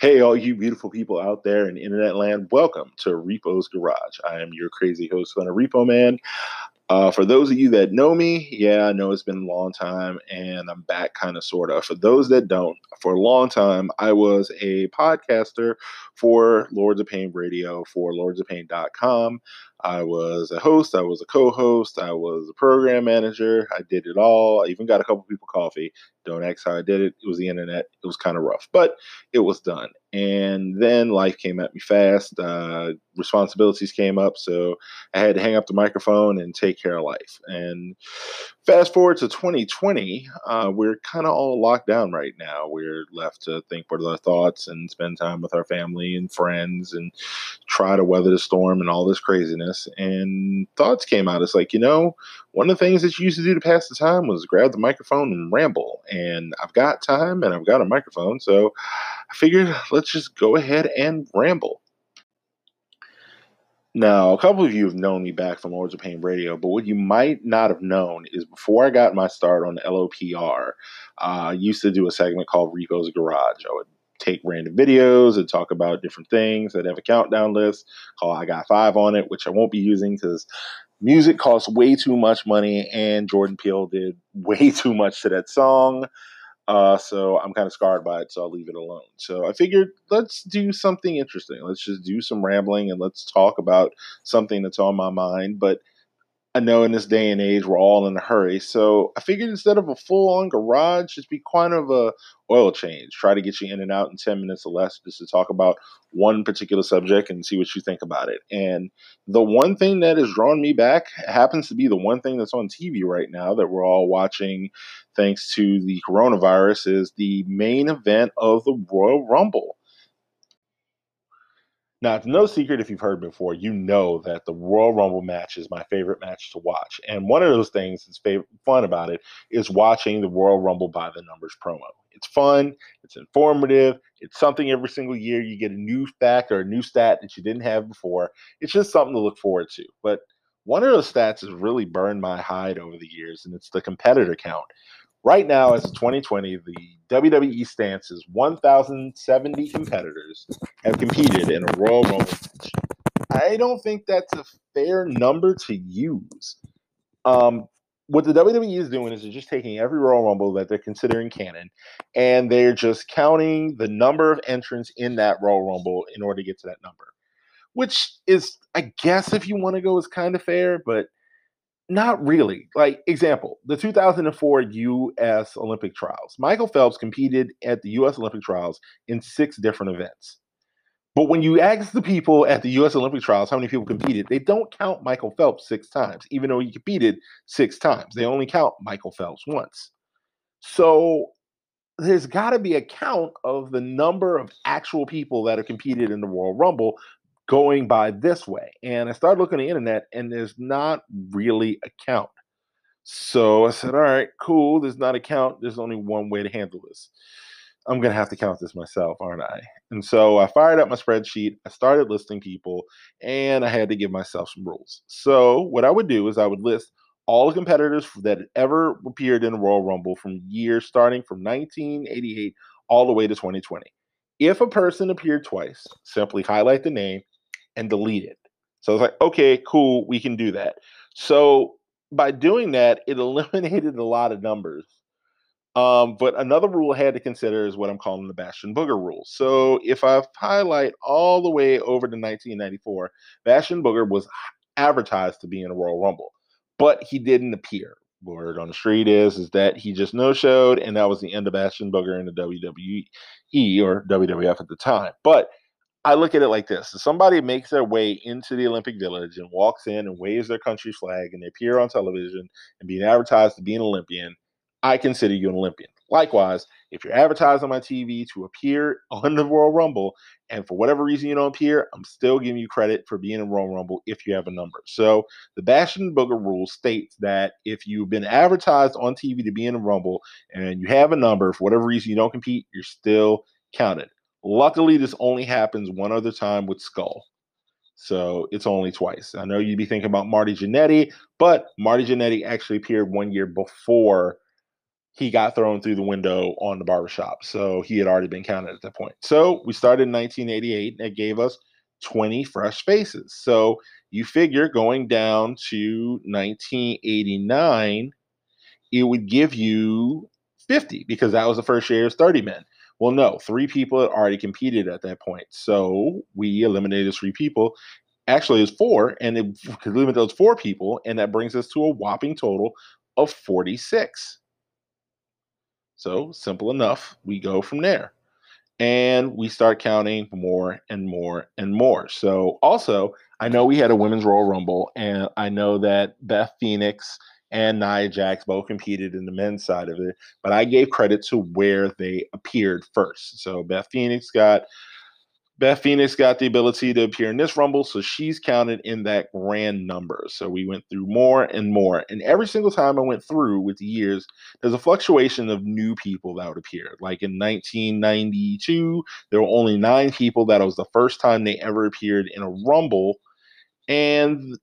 Hey, all you beautiful people out there in internet land, welcome to Repo's Garage. I am your crazy host, Hunter Repo Man. Uh, for those of you that know me, yeah, I know it's been a long time and I'm back kind of sort of. For those that don't, for a long time, I was a podcaster for Lords of Pain Radio for lordsofpain.com. I was a host, I was a co host, I was a program manager. I did it all. I even got a couple people coffee. Don't ask how I did it. It was the internet. It was kind of rough, but it was done. And then life came at me fast. Uh, responsibilities came up. So I had to hang up the microphone and take care of life. And fast forward to 2020, uh, we're kind of all locked down right now. We're left to think what are our thoughts and spend time with our family and friends and try to weather the storm and all this craziness. And thoughts came out. It's like, you know, one of the things that you used to do to pass the time was grab the microphone and ramble. And I've got time and I've got a microphone. So I figured let's just go ahead and ramble. Now, a couple of you have known me back from Lords of Pain Radio, but what you might not have known is before I got my start on LOPR, uh, I used to do a segment called Repo's Garage. I would take random videos and talk about different things. I'd have a countdown list called I Got Five on it, which I won't be using because music costs way too much money and Jordan Peele did way too much to that song. Uh, so I'm kind of scarred by it, so I'll leave it alone. So I figured let's do something interesting. Let's just do some rambling and let's talk about something that's on my mind. But I know in this day and age we're all in a hurry, so I figured instead of a full-on garage, just be kind of a oil change. Try to get you in and out in ten minutes or less, just to talk about one particular subject and see what you think about it. And the one thing that has drawn me back happens to be the one thing that's on TV right now that we're all watching, thanks to the coronavirus, is the main event of the Royal Rumble. Now, it's no secret if you've heard before, you know that the Royal Rumble match is my favorite match to watch. And one of those things that's fav- fun about it is watching the Royal Rumble by the numbers promo. It's fun, it's informative, it's something every single year you get a new fact or a new stat that you didn't have before. It's just something to look forward to. But one of those stats has really burned my hide over the years, and it's the competitor count. Right now, as of 2020, the WWE stance is 1,070 competitors have competed in a Royal Rumble match. I don't think that's a fair number to use. Um, what the WWE is doing is they're just taking every Royal Rumble that they're considering canon, and they're just counting the number of entrants in that Royal Rumble in order to get to that number. Which is, I guess, if you want to go, is kind of fair, but not really. Like, example, the 2004 U.S. Olympic trials. Michael Phelps competed at the U.S. Olympic trials in six different events. But when you ask the people at the U.S. Olympic trials how many people competed, they don't count Michael Phelps six times, even though he competed six times. They only count Michael Phelps once. So there's got to be a count of the number of actual people that have competed in the Royal Rumble going by this way. And I started looking at the internet, and there's not really a count. So I said, all right, cool. There's not a count. There's only one way to handle this. I'm going to have to count this myself, aren't I? And so I fired up my spreadsheet. I started listing people, and I had to give myself some rules. So what I would do is I would list all the competitors that ever appeared in the Royal Rumble from years starting from 1988 all the way to 2020. If a person appeared twice, simply highlight the name and delete it. So I was like, okay, cool, we can do that. So by doing that, it eliminated a lot of numbers. Um, but another rule I had to consider is what I'm calling the Bastion Booger rule. So if I highlight all the way over to 1994, Bastion Booger was advertised to be in a Royal Rumble, but he didn't appear. Word on the street is is that he just no showed, and that was the end of Bastion Booger in the WWE or WWF at the time. But I look at it like this: if somebody makes their way into the Olympic Village and walks in and waves their country flag, and they appear on television and being advertised to be an Olympian, I consider you an Olympian. Likewise, if you're advertised on my TV to appear on the Royal Rumble, and for whatever reason you don't appear, I'm still giving you credit for being in Royal Rumble if you have a number. So the Bastion Booger rule states that if you've been advertised on TV to be in a Rumble and you have a number, for whatever reason you don't compete, you're still counted. Luckily, this only happens one other time with Skull. So it's only twice. I know you'd be thinking about Marty Jannetty, but Marty Jannetty actually appeared one year before he got thrown through the window on the barbershop. So he had already been counted at that point. So we started in 1988. And it gave us 20 fresh faces. So you figure going down to 1989, it would give you 50 because that was the first year of 30 men. Well, no, three people had already competed at that point. So we eliminated three people. Actually, it's four, and it could limit those four people, and that brings us to a whopping total of 46. So simple enough. We go from there. And we start counting more and more and more. So also, I know we had a women's Royal Rumble, and I know that Beth Phoenix and Nia Jax both competed in the men's side of it, but I gave credit to where they appeared first. So Beth Phoenix got Beth Phoenix got the ability to appear in this Rumble, so she's counted in that grand number. So we went through more and more. And every single time I went through with the years, there's a fluctuation of new people that would appear. Like in 1992, there were only nine people. That was the first time they ever appeared in a Rumble. And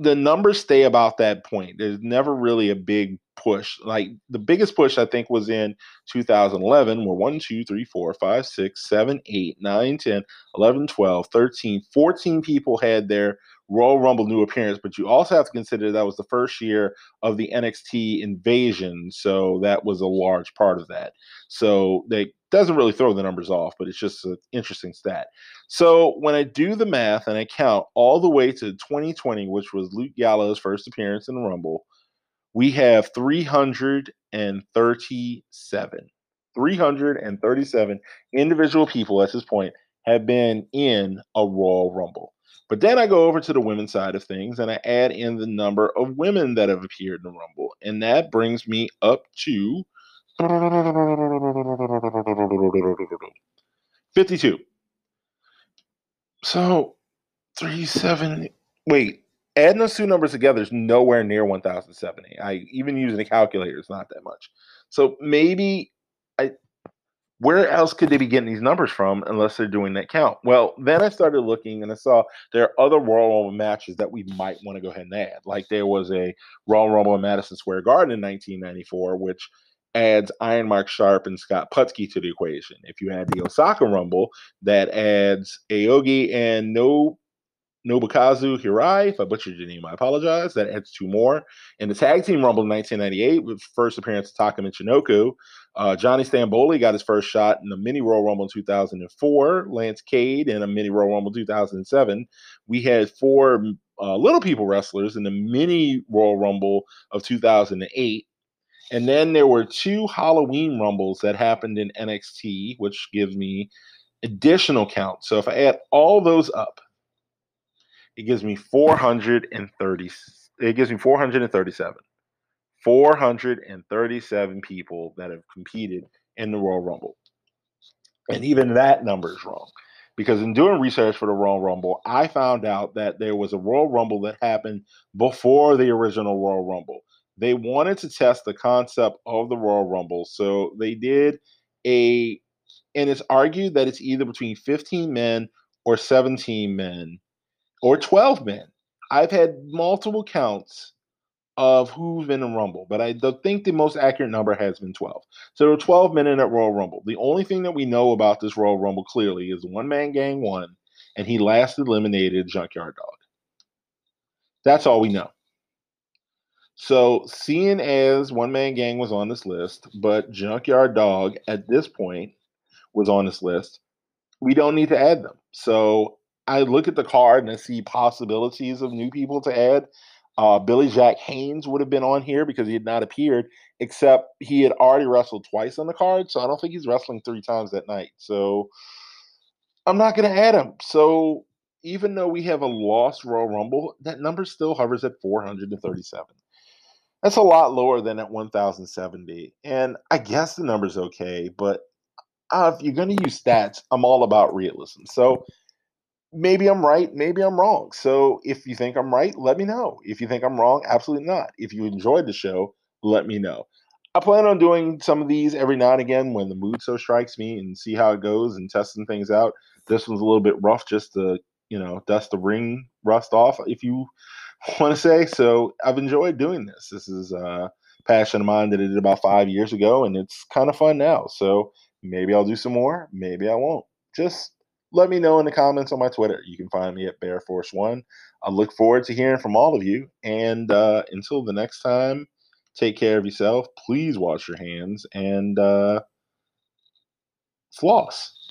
the numbers stay about that point. There's never really a big push. Like the biggest push, I think, was in 2011, where 1, 2, 3, 4, 5, 6, 7, 8, 9, 10, 11, 12, 13, 14 people had their Royal Rumble new appearance, but you also have to consider that was the first year of the NXT invasion, so that was a large part of that. So they doesn't really throw the numbers off, but it's just an interesting stat. So when I do the math and I count all the way to 2020, which was Luke Gallows' first appearance in the Rumble, we have 337. 337 individual people at this point have been in a Royal Rumble. But then I go over to the women's side of things and I add in the number of women that have appeared in the Rumble. And that brings me up to 52. So, three, seven, wait, adding those two numbers together is nowhere near 1070. I even using a calculator is not that much. So maybe I where else could they be getting these numbers from unless they're doing that count? Well, then I started looking and I saw there are other Royal Rumble matches that we might want to go ahead and add. Like there was a Royal Rumble in Madison Square Garden in 1994, which adds Iron Mark Sharpe and Scott Putski to the equation. If you add the Osaka Rumble, that adds Aogi and No Nobukazu Hirai. If I butchered your name, I apologize. That adds two more. In the Tag Team Rumble in 1998, with first appearance of Taka Michinoku, uh, Johnny Stamboli got his first shot in the Mini Royal Rumble in 2004. Lance Cade in a Mini Royal Rumble 2007. We had four uh, Little People wrestlers in the Mini Royal Rumble of 2008. And then there were two Halloween Rumbles that happened in NXT, which gives me additional count. So if I add all those up, it gives me 430. It gives me 437. 437 people that have competed in the Royal Rumble. And even that number is wrong. Because in doing research for the Royal Rumble, I found out that there was a Royal Rumble that happened before the original Royal Rumble. They wanted to test the concept of the Royal Rumble. So they did a, and it's argued that it's either between 15 men or 17 men or 12 men. I've had multiple counts of who's been in Rumble, but I think the most accurate number has been 12. So there were 12 men in that Royal Rumble. The only thing that we know about this Royal Rumble clearly is one man gang won, and he last eliminated Junkyard Dog. That's all we know. So, seeing as one man gang was on this list, but Junkyard Dog at this point was on this list, we don't need to add them. So, I look at the card and I see possibilities of new people to add. Uh, Billy Jack Haynes would have been on here because he had not appeared, except he had already wrestled twice on the card. So I don't think he's wrestling three times that night. So I'm not going to add him. So even though we have a lost Royal Rumble, that number still hovers at 437. That's a lot lower than at 1070. And I guess the number's okay, but uh, if you're going to use stats, I'm all about realism. So maybe I'm right, maybe I'm wrong. So if you think I'm right, let me know. If you think I'm wrong, absolutely not. If you enjoyed the show, let me know. I plan on doing some of these every now and again when the mood so strikes me and see how it goes and testing things out. This one's a little bit rough just to, you know, dust the ring rust off, if you want to say. So I've enjoyed doing this. This is a passion of mine that I did about five years ago, and it's kind of fun now. So maybe I'll do some more, maybe I won't. Just let me know in the comments on my Twitter. You can find me at Bear Force One. I look forward to hearing from all of you. And uh, until the next time, take care of yourself. Please wash your hands and uh, floss.